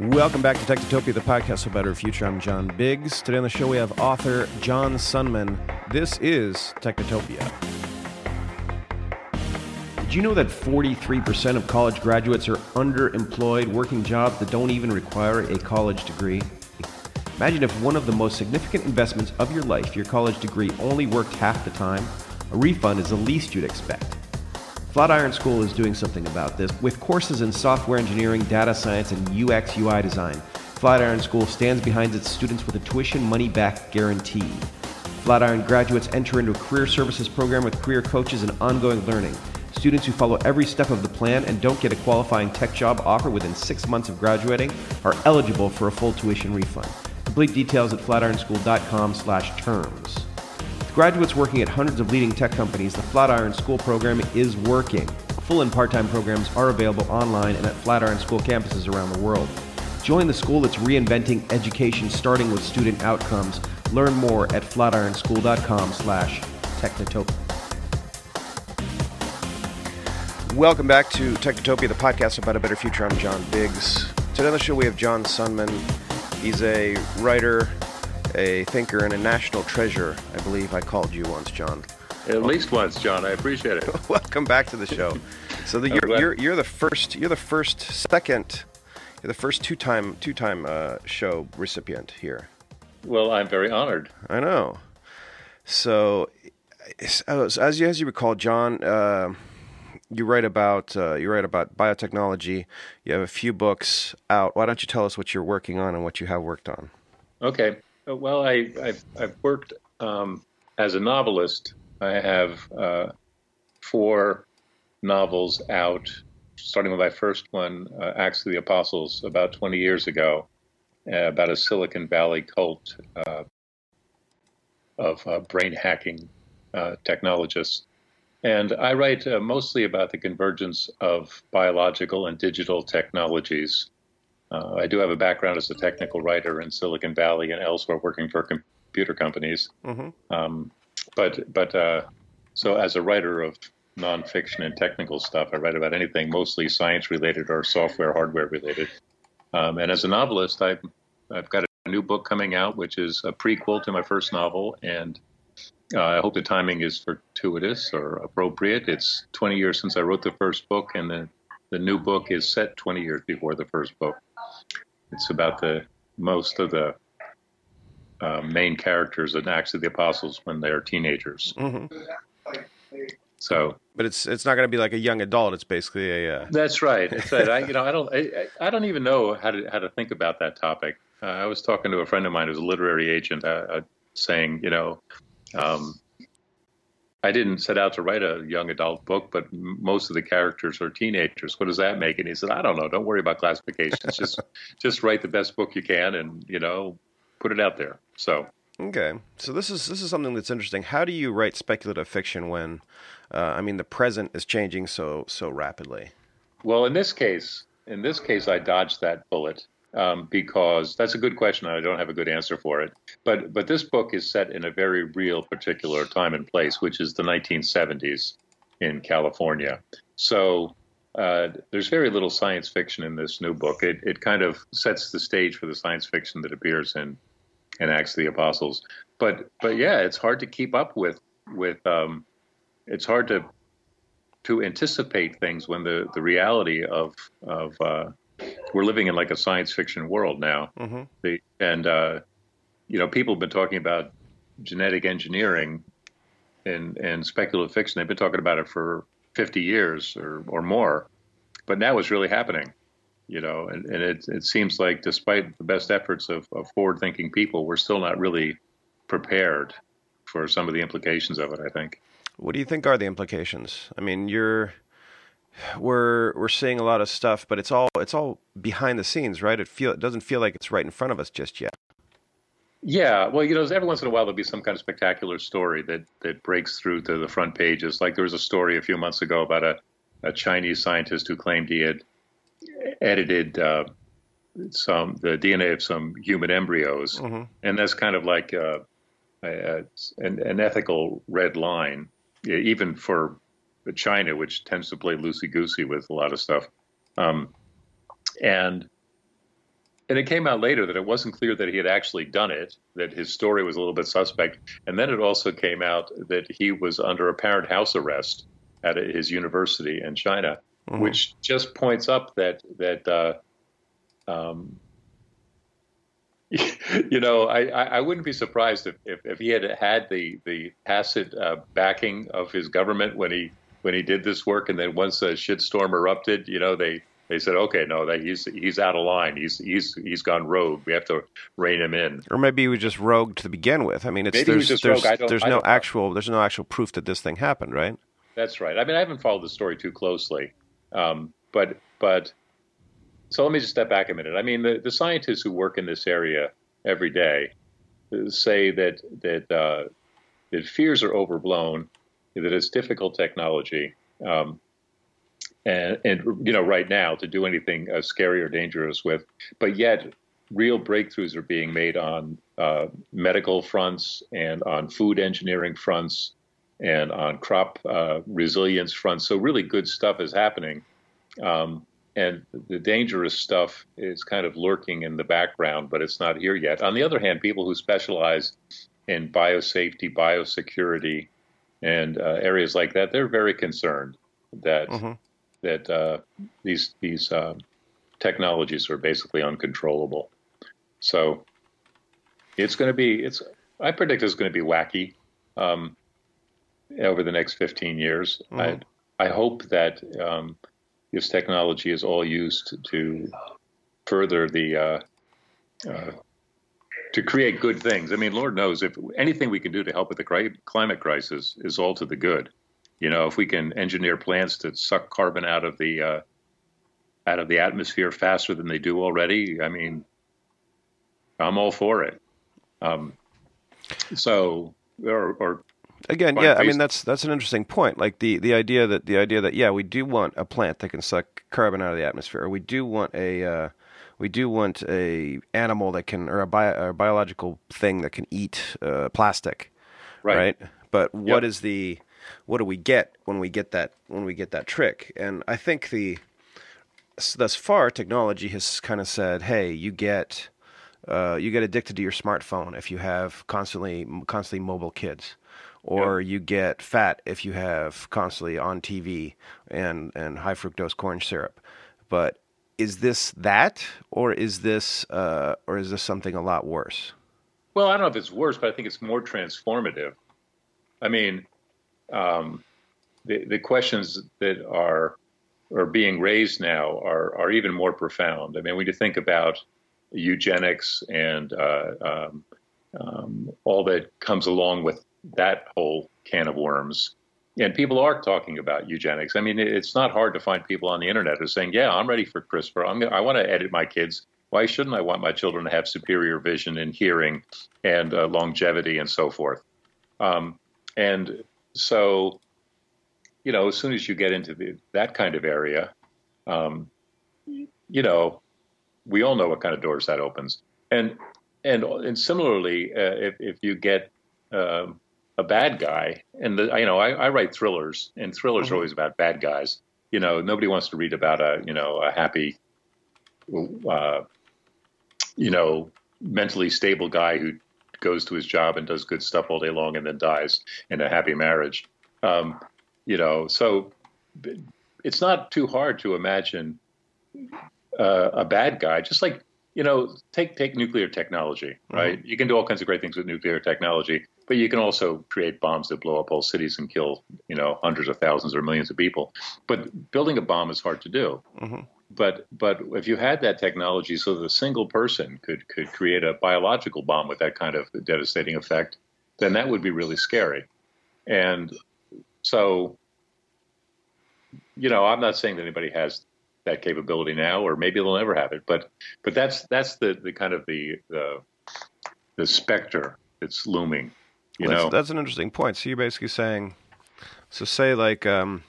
Welcome back to Technotopia, the podcast for better future. I'm John Biggs. Today on the show we have author John Sundman. This is Technotopia. Did you know that 43% of college graduates are underemployed, working jobs that don't even require a college degree? Imagine if one of the most significant investments of your life, your college degree, only worked half the time. A refund is the least you'd expect. Flatiron School is doing something about this with courses in software engineering, data science, and UX UI design. Flatiron School stands behind its students with a tuition money back guarantee. Flatiron graduates enter into a career services program with career coaches and ongoing learning. Students who follow every step of the plan and don't get a qualifying tech job offer within six months of graduating are eligible for a full tuition refund. Complete details at flatironschool.com slash terms. Graduates working at hundreds of leading tech companies, the Flatiron School program is working. Full and part-time programs are available online and at Flatiron School campuses around the world. Join the school that's reinventing education starting with student outcomes. Learn more at flatironschool.com slash technotopia. Welcome back to Technotopia, the podcast about a better future. I'm John Biggs. Today on the show we have John Sundman. He's a writer, a thinker, and a national treasure. I believe I called you once, John. At least once, John. I appreciate it. Welcome back to the show. So the, you're, you're you're the first you're the first second you're the first two time two time uh, show recipient here. Well, I'm very honored. I know. So, as you as you recall, John, uh, you write about uh, you write about biotechnology. You have a few books out. Why don't you tell us what you're working on and what you have worked on? Okay. Well, I, I've, I've worked um, as a novelist. I have uh, four novels out, starting with my first one, uh, Acts of the Apostles, about 20 years ago, uh, about a Silicon Valley cult uh, of uh, brain hacking uh, technologists. And I write uh, mostly about the convergence of biological and digital technologies. Uh, I do have a background as a technical writer in Silicon Valley and elsewhere, working for computer companies. Mm-hmm. Um, but but uh, so as a writer of nonfiction and technical stuff, I write about anything mostly science related or software hardware related. Um, and as a novelist, I've I've got a new book coming out, which is a prequel to my first novel, and uh, I hope the timing is fortuitous or appropriate. It's 20 years since I wrote the first book, and the, the new book is set 20 years before the first book. It's about the most of the uh, main characters in Acts of the Apostles when they're teenagers. Mm-hmm. So, but it's it's not going to be like a young adult. It's basically a. Uh... That's right. It's right. I, you know, I don't I, I don't even know how to how to think about that topic. Uh, I was talking to a friend of mine who's a literary agent, uh, uh saying, you know, um, I didn't set out to write a young adult book, but most of the characters are teenagers. What does that make? And he said, I don't know. Don't worry about classifications. just just write the best book you can, and you know, put it out there. So okay, so this is this is something that's interesting. How do you write speculative fiction when, uh, I mean, the present is changing so so rapidly? Well, in this case, in this case, I dodged that bullet um, because that's a good question. I don't have a good answer for it. But but this book is set in a very real, particular time and place, which is the 1970s in California. So uh, there's very little science fiction in this new book. It it kind of sets the stage for the science fiction that appears in in Acts of the Apostles. But but yeah, it's hard to keep up with with. Um, it's hard to to anticipate things when the the reality of of uh, we're living in like a science fiction world now. Mm-hmm. The, and, uh, you know, people have been talking about genetic engineering and, and speculative fiction. They've been talking about it for 50 years or, or more, but now it's really happening, you know, and, and it, it seems like despite the best efforts of, of forward thinking people, we're still not really prepared for some of the implications of it, I think. What do you think are the implications? I mean, you're we're we're seeing a lot of stuff, but it's all it's all behind the scenes, right? It feel it doesn't feel like it's right in front of us just yet. Yeah, well, you know, every once in a while there'll be some kind of spectacular story that that breaks through to the front pages. Like there was a story a few months ago about a, a Chinese scientist who claimed he had edited uh, some the DNA of some human embryos, mm-hmm. and that's kind of like uh, a, a, an, an ethical red line, even for China, which tends to play loosey goosey with a lot of stuff. Um, and and it came out later that it wasn't clear that he had actually done it, that his story was a little bit suspect. And then it also came out that he was under apparent house arrest at his university in China, mm-hmm. which just points up that that uh, um, you know, I, I wouldn't be surprised if, if, if he had had the the tacit uh, backing of his government when he when he did this work, and then once a shitstorm erupted, you know, they they said, okay, no, that he's he's out of line. He's he's he's gone rogue. We have to rein him in. Or maybe he was just rogue to begin with. I mean, it's maybe there's there's, there's no actual there's no actual proof that this thing happened, right? That's right. I mean, I haven't followed the story too closely, um, but but so let me just step back a minute. I mean, the, the scientists who work in this area every day say that that uh, that fears are overblown, that it's difficult technology, um, and and you know right now to do anything uh, scary or dangerous with, but yet real breakthroughs are being made on uh, medical fronts and on food engineering fronts and on crop uh, resilience fronts. So really good stuff is happening. Um, and the dangerous stuff is kind of lurking in the background, but it's not here yet. On the other hand, people who specialize in biosafety, biosecurity, and uh, areas like that, they're very concerned that mm-hmm. that uh, these these uh, technologies are basically uncontrollable. So it's going to be it's I predict it's going to be wacky um, over the next 15 years. Mm-hmm. I I hope that um, this technology is all used to further the uh, uh, to create good things. I mean, Lord knows if anything we can do to help with the climate crisis is all to the good. You know, if we can engineer plants to suck carbon out of the uh, out of the atmosphere faster than they do already, I mean, I'm all for it. Um, so, or, or Again, yeah, I mean that's that's an interesting point. Like the, the idea that the idea that yeah, we do want a plant that can suck carbon out of the atmosphere. We do want a uh, we do want a animal that can or a, bio, a biological thing that can eat uh, plastic, right. right? But what yep. is the what do we get when we get that when we get that trick? And I think the thus far technology has kind of said, hey, you get uh, you get addicted to your smartphone if you have constantly constantly mobile kids or yep. you get fat if you have constantly on TV and and high fructose corn syrup. But is this that, or is this uh, or is this something a lot worse? Well, I don't know if it's worse, but I think it's more transformative. I mean, um, the the questions that are are being raised now are are even more profound. I mean, when you think about eugenics and uh, um, um, all that comes along with that whole can of worms. And people are talking about eugenics. I mean, it's not hard to find people on the internet who are saying, "Yeah, I'm ready for CRISPR. I'm I want to edit my kids. Why shouldn't I want my children to have superior vision and hearing and uh, longevity and so forth?" Um, and so, you know, as soon as you get into the, that kind of area, um, you know, we all know what kind of doors that opens. And and and similarly, uh, if if you get um, a bad guy, and the, you know, I, I write thrillers, and thrillers mm-hmm. are always about bad guys. You know, nobody wants to read about a you know a happy, uh, you know, mentally stable guy who goes to his job and does good stuff all day long and then dies in a happy marriage. Um, you know, so it's not too hard to imagine uh, a bad guy, just like you know, take take nuclear technology, right? Mm-hmm. You can do all kinds of great things with nuclear technology, but you can also create bombs that blow up whole cities and kill, you know, hundreds of thousands or millions of people. But building a bomb is hard to do. Mm-hmm. But but if you had that technology, so that a single person could could create a biological bomb with that kind of devastating effect, then that would be really scary. And so, you know, I'm not saying that anybody has that capability now, or maybe they'll never have it. But but that's that's the, the kind of the, the the specter that's looming. You well, know, that's, that's, an interesting point. So you're basically saying, so say like, um,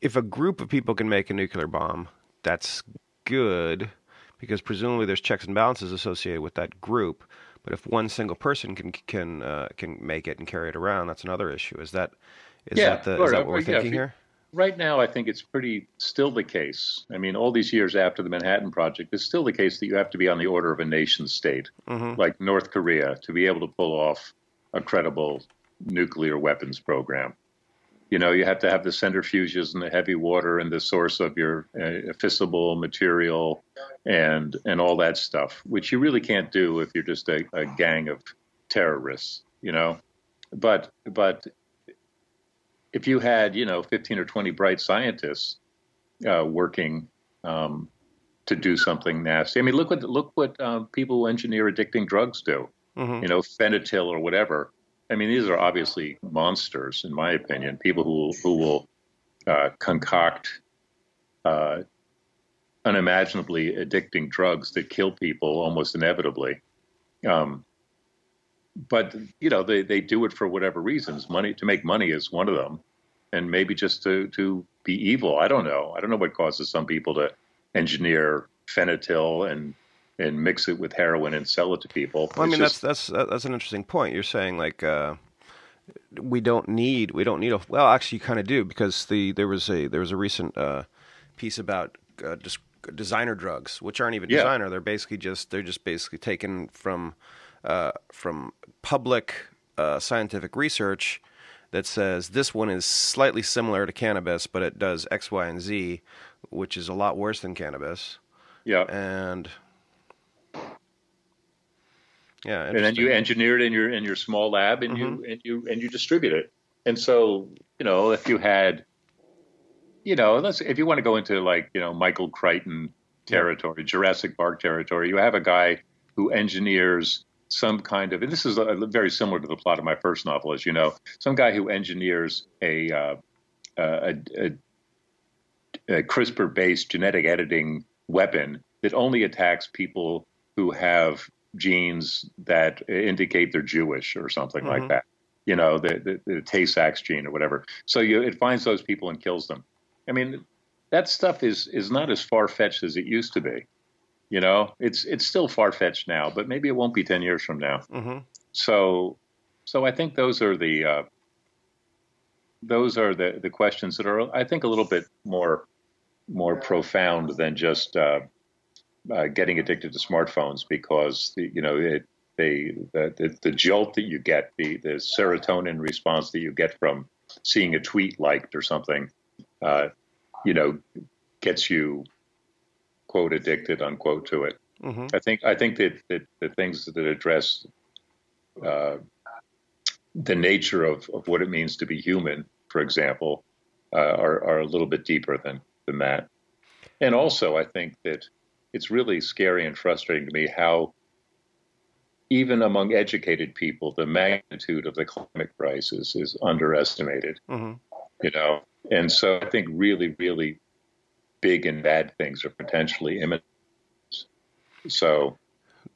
if a group of people can make a nuclear bomb, that's good because presumably there's checks and balances associated with that group. But if one single person can can uh, can make it and carry it around, that's another issue. Is that is yeah, that the, is that what we're yeah, thinking here? right now, I think it's pretty still the case. I mean, all these years after the Manhattan Project, it's still the case that you have to be on the order of a nation state, mm-hmm. like North Korea, to be able to pull off a credible nuclear weapons program. You know, you have to have the centrifuges and the heavy water and the source of your uh, fissile material and and all that stuff, which you really can't do if you're just a, a gang of terrorists. You know, but but if you had, you know, 15 or 20 bright scientists uh, working um, to do something nasty, I mean, look what look what um, people who engineer addicting drugs do. Mm-hmm. You know, fentanyl or whatever. I mean, these are obviously monsters, in my opinion. People who who will uh, concoct uh, unimaginably addicting drugs that kill people almost inevitably. Um, but you know they, they do it for whatever reasons money to make money is one of them and maybe just to to be evil i don't know i don't know what causes some people to engineer fentanyl and and mix it with heroin and sell it to people well, i mean just, that's that's that's an interesting point you're saying like uh, we don't need we don't need a well actually you kind of do because the there was a there was a recent uh, piece about uh, just designer drugs which aren't even yeah. designer they're basically just they're just basically taken from uh, from public uh, scientific research that says this one is slightly similar to cannabis, but it does X, Y, and Z, which is a lot worse than cannabis. Yeah. And yeah, and then you engineer it in your in your small lab, and mm-hmm. you and you and you distribute it. And so, you know, if you had, you know, let's if you want to go into like you know Michael Crichton territory, yeah. Jurassic Park territory, you have a guy who engineers some kind of, and this is a, very similar to the plot of my first novel, as you know, some guy who engineers a, uh, a, a, a CRISPR based genetic editing weapon that only attacks people who have genes that indicate they're Jewish or something mm-hmm. like that. You know, the, the, the Tay-Sachs gene or whatever. So you, it finds those people and kills them. I mean, that stuff is is not as far fetched as it used to be. You know, it's it's still far fetched now, but maybe it won't be ten years from now. Mm-hmm. So, so I think those are the uh, those are the the questions that are I think a little bit more more profound than just uh, uh, getting addicted to smartphones because the, you know it, they the, the, the jolt that you get the the serotonin response that you get from seeing a tweet liked or something, uh, you know, gets you quote addicted unquote to it. Mm-hmm. I think I think that, that the things that address uh, the nature of, of what it means to be human, for example, uh, are, are a little bit deeper than, than that. And also, I think that it's really scary and frustrating to me how, even among educated people, the magnitude of the climate crisis is underestimated. Mm-hmm. You know, and so I think really, really big and bad things are potentially imminent. So,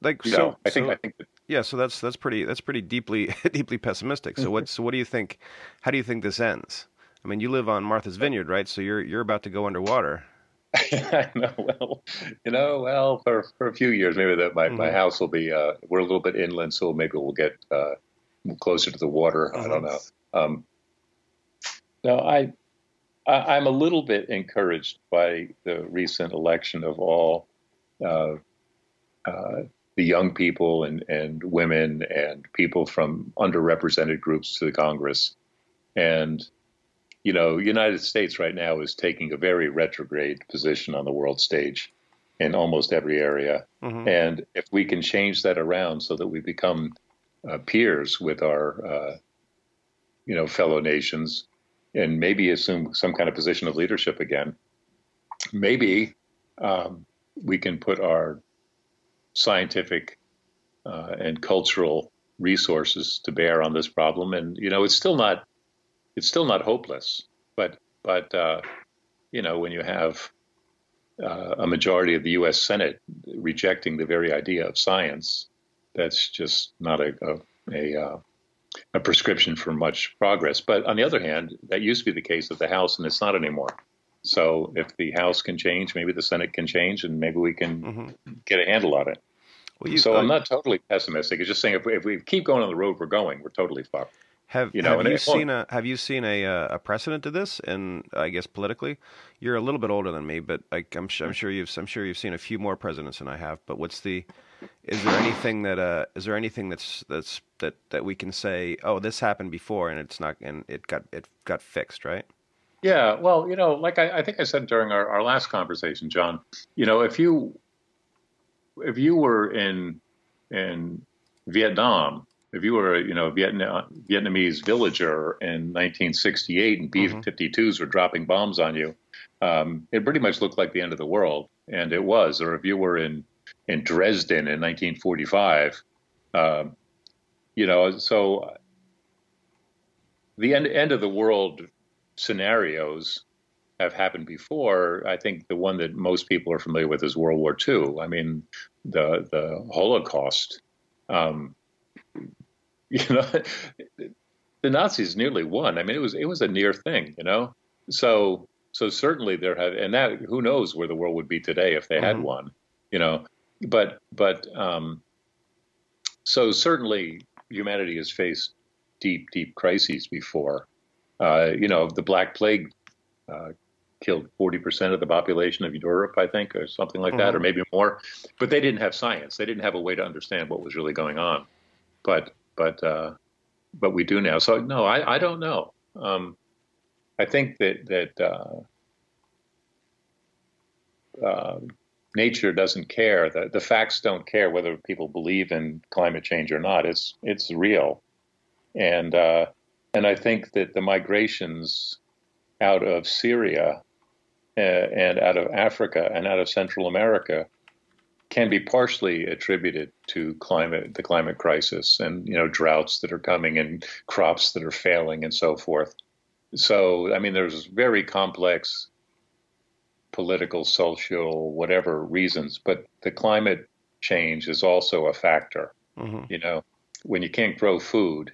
like, so, know, I think, so, I think, that, yeah. So that's that's pretty that's pretty deeply deeply pessimistic. So what so what do you think? How do you think this ends? I mean, you live on Martha's Vineyard, right? So you're you're about to go underwater. I know. Well, you know, well, for for a few years, maybe that my, mm-hmm. my house will be. Uh, we're a little bit inland, so maybe we'll get uh, closer to the water. Uh-huh. I don't know. Um, no, I I, am a little bit encouraged by the recent election of all uh, uh, the young people and, and women and people from underrepresented groups to the Congress. And, you know, United States right now is taking a very retrograde position on the world stage in almost every area. Mm-hmm. And if we can change that around so that we become uh, peers with our, uh, you know, fellow nations, and maybe assume some kind of position of leadership again, maybe um, we can put our scientific uh, and cultural resources to bear on this problem. And you know, it's still not it's still not hopeless, but but uh, you know, when you have uh, a majority of the U.S. Senate rejecting the very idea of science, that's just not a, a, a uh, a prescription for much progress. But on the other hand, that used to be the case of the House, and it's not anymore. So if the House can change, maybe the Senate can change, and maybe we can mm-hmm. get a handle on it. Well, so I'm not totally pessimistic. It's just saying if we, if we, keep going on the road we're going, we're totally fucked. Have you know, have you seen a have you seen a uh, a precedent to this? And I guess politically, you're a little bit older than me, but like I'm sure, I'm sure you've I'm sure you've seen a few more presidents than I have. But what's the is there anything that uh is there anything that's that's that that we can say oh this happened before and it's not and it got it got fixed right? Yeah, well, you know, like I, I think I said during our, our last conversation, John, you know, if you if you were in in Vietnam, if you were, you know, a Vietnam, Vietnamese villager in 1968 and B-52s were dropping bombs on you, um, it pretty much looked like the end of the world, and it was. Or if you were in in Dresden in 1945, um, you know, so the end end of the world scenarios have happened before. I think the one that most people are familiar with is World War II. I mean, the the Holocaust. Um, you know, the Nazis nearly won. I mean, it was it was a near thing. You know, so so certainly there have, and that who knows where the world would be today if they had Mhm. won. You know, but but um, so certainly humanity has faced deep deep crises before. Uh, you know, the Black Plague uh, killed 40% of the population of Europe, I think, or something like that, or maybe more. But they didn't have science. They didn't have a way to understand what was really going on. But but uh, but we do now. So no, I, I don't know. Um, I think that that uh, uh, nature doesn't care. The, the facts don't care whether people believe in climate change or not. It's it's real, and uh, and I think that the migrations out of Syria uh, and out of Africa and out of Central America can be partially attributed to climate, the climate crisis, and you know droughts that are coming and crops that are failing and so forth. So, I mean, there's very complex political, social, whatever reasons, but the climate change is also a factor. hmm You know, when you can't grow food,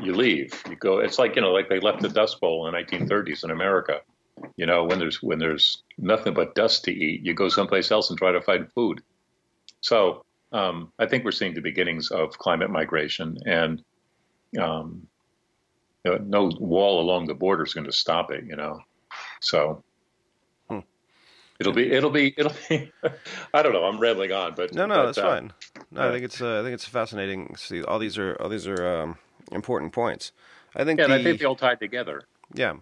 you leave. You go. It's like you know, like they left the Dust Bowl in the 1930s in America. You know, when there's when there's nothing but dust to eat, you go someplace else and try to find food. So um, I think we're seeing the beginnings of climate migration, and um, you know, no wall along the border is going to stop it. You know, so. Hmm. It'll be, it'll be, it'll be. I don't know. I'm rambling on, but No, no, but, that's uh, fine. No, I think it's uh, I think it's fascinating. See, all these are all these are um, important points. I think Yeah, the, I think they all tied together. Yeah.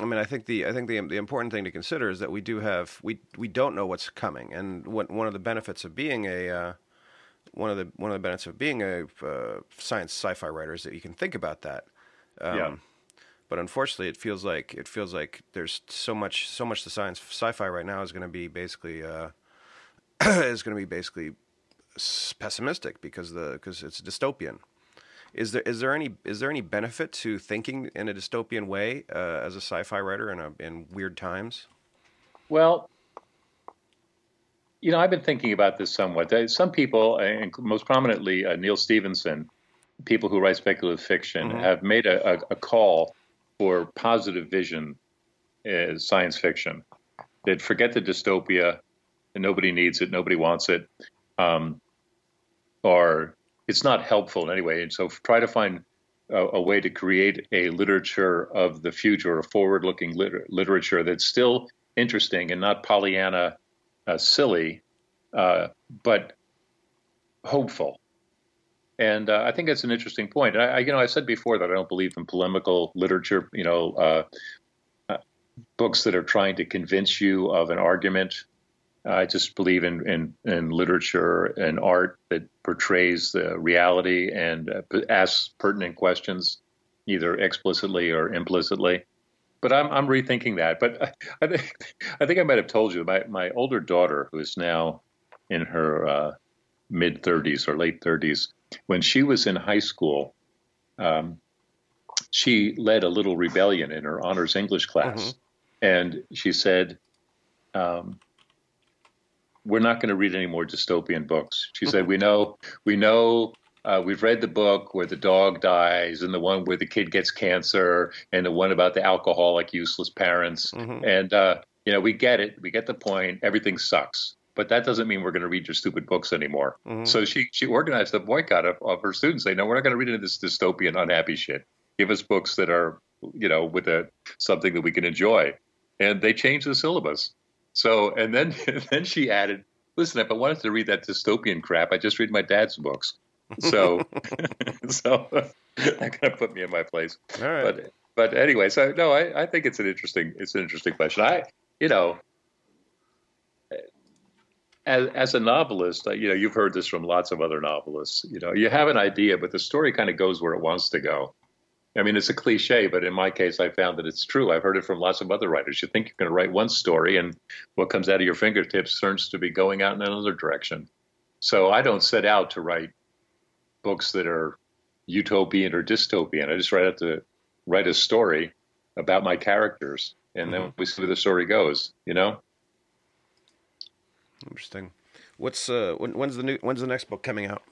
I mean, I think the I think the the important thing to consider is that we do have we we don't know what's coming, and what one of the benefits of being a uh, one of the one of the benefits of being a uh, science sci-fi writer is that you can think about that. Um, Yeah. But unfortunately, it feels like it feels like there's so much so much the science sci-fi right now is going to be basically uh, is going to be basically pessimistic because the because it's dystopian. Is there is there any is there any benefit to thinking in a dystopian way uh, as a sci-fi writer in a, in weird times? Well, you know, I've been thinking about this somewhat. Some people, and most prominently uh, Neal Stephenson, people who write speculative fiction, Mhm. have made a, a, a call for positive vision as science fiction. That forget the dystopia, and nobody needs it, nobody wants it, um, or it's not helpful in any way. And so, try to find a, a way to create a literature of the future, a forward-looking liter- literature that's still interesting and not Pollyanna uh, silly, uh, but hopeful. And uh, I think that's an interesting point. I, I, you know, I said before that I don't believe in polemical literature. You know, uh, uh, books that are trying to convince you of an argument. I just believe in, in, in literature and art that portrays the reality and uh, asks pertinent questions, either explicitly or implicitly. But I'm, I'm rethinking that. But I think I think I might have told you my, my older daughter, who is now in her uh, mid 30s or late 30s, when she was in high school, um, she led a little rebellion in her honors English class, and she said, um, "We're not going to read any more dystopian books." She said, "We know, we know." Uh, we've read the book where the dog dies, and the one where the kid gets cancer, and the one about the alcoholic, useless parents. Mhm. And uh, you know, we get it. We get the point. Everything sucks. but that doesn't mean we're going to read your stupid books anymore. Mm-hmm. So she she organized a boycott of, of her students. Say, no, we're not going to read any of this dystopian, unhappy shit. Give us books that are, you know, with a something that we can enjoy. And they changed the syllabus. So and then and then she added, listen, if I wanted to read that dystopian crap, I just read my dad's books. So so that kind of put me in my place. All right. But but anyway, so no, I, I think it's an interesting it's an interesting question. I you know as, as a novelist, uh, you know, you've heard this from lots of other novelists. You know, you have an idea, but the story kind of goes where it wants to go. I mean, it's a cliche, but in my case, I found that it's true. I've heard it from lots of other writers. You think you're going to write one story, and what comes out of your fingertips turns to be going out in another direction. So I don't set out to write books that are utopian or dystopian. I just write out to write a story about my characters, and mm-hmm. then we see where the story goes. You know. Interesting. What's uh when, when's the new when's the next book coming out?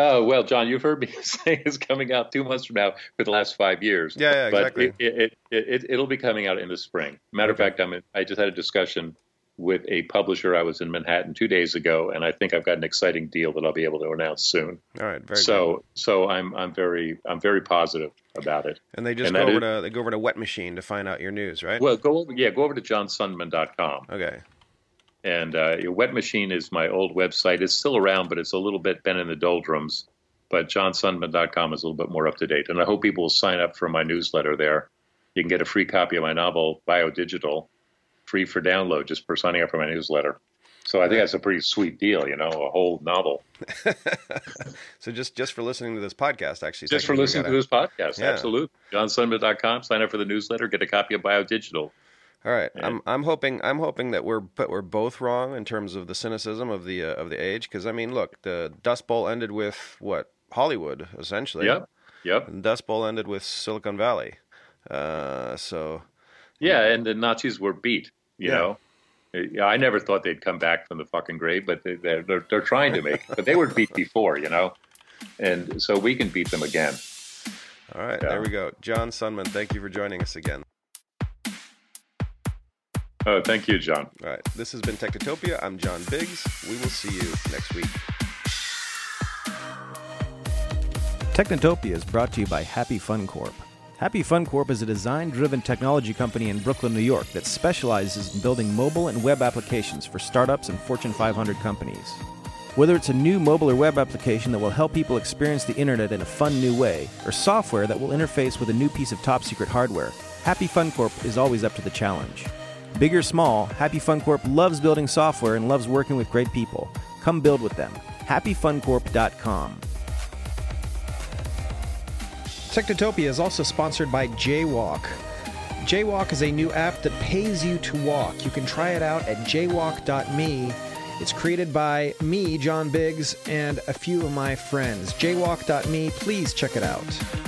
Oh well, John, you've heard me say it's coming out two months from now for the last five years. Yeah, yeah exactly. But it, it, it, will be coming out in the spring. Matter okay. of fact, I'm in, I just had a discussion with a publisher. I was in Manhattan two days ago, and I think I've got an exciting deal that I'll be able to announce soon. All right, very so good. so I'm I'm very I'm very positive about it. And they just and go over is, to they go over to Wet Machine to find out your news, right? Well, go over yeah, go over to johnsundman.com. Okay. And uh, Wet Machine is my old website. It's still around, but it's a little bit bent in the doldrums. But johnsundman.com is a little bit more up to date. And I hope people will sign up for my newsletter there. You can get a free copy of my novel, Biodigital, free for download just for signing up for my newsletter. So I think that's a pretty sweet deal, you know, a whole novel. so just just for listening to this podcast, actually. Just for listening gotta, to this podcast, yeah. absolutely. JohnSundman.com, sign up for the newsletter, get a copy of Biodigital. All right. I'm I'm hoping I'm hoping that we're but we're both wrong in terms of the cynicism of the uh, of the age because I mean look the Dust Bowl ended with what Hollywood essentially. Yep. Yep. And Dust Bowl ended with Silicon Valley. Uh, so. Yeah, and the Nazis were beat. You yeah. know. I never thought they'd come back from the fucking grave, but they, are they're, they're trying to make. but they were beat before, you know, and so we can beat them again. All right, yeah. there we go. John Sundman. thank you for joining us again. Oh, thank you, John. All right. This has been Technotopia. I'm John Biggs. We will see you next week. Technotopia is brought to you by Happy Fun Corp. Happy Fun Corp is a design driven technology company in Brooklyn, New York that specializes in building mobile and web applications for startups and Fortune 500 companies. Whether it's a new mobile or web application that will help people experience the internet in a fun new way, or software that will interface with a new piece of top secret hardware, Happy Fun Corp is always up to the challenge. Big or small, Happy Fun Corp loves building software and loves working with great people. Come build with them. HappyFunCorp.com. Technotopia is also sponsored by Jaywalk. Jaywalk is a new app that pays you to walk. You can try it out at jaywalk.me. It's created by me, John Biggs, and a few of my friends. Jaywalk.me, please check it out.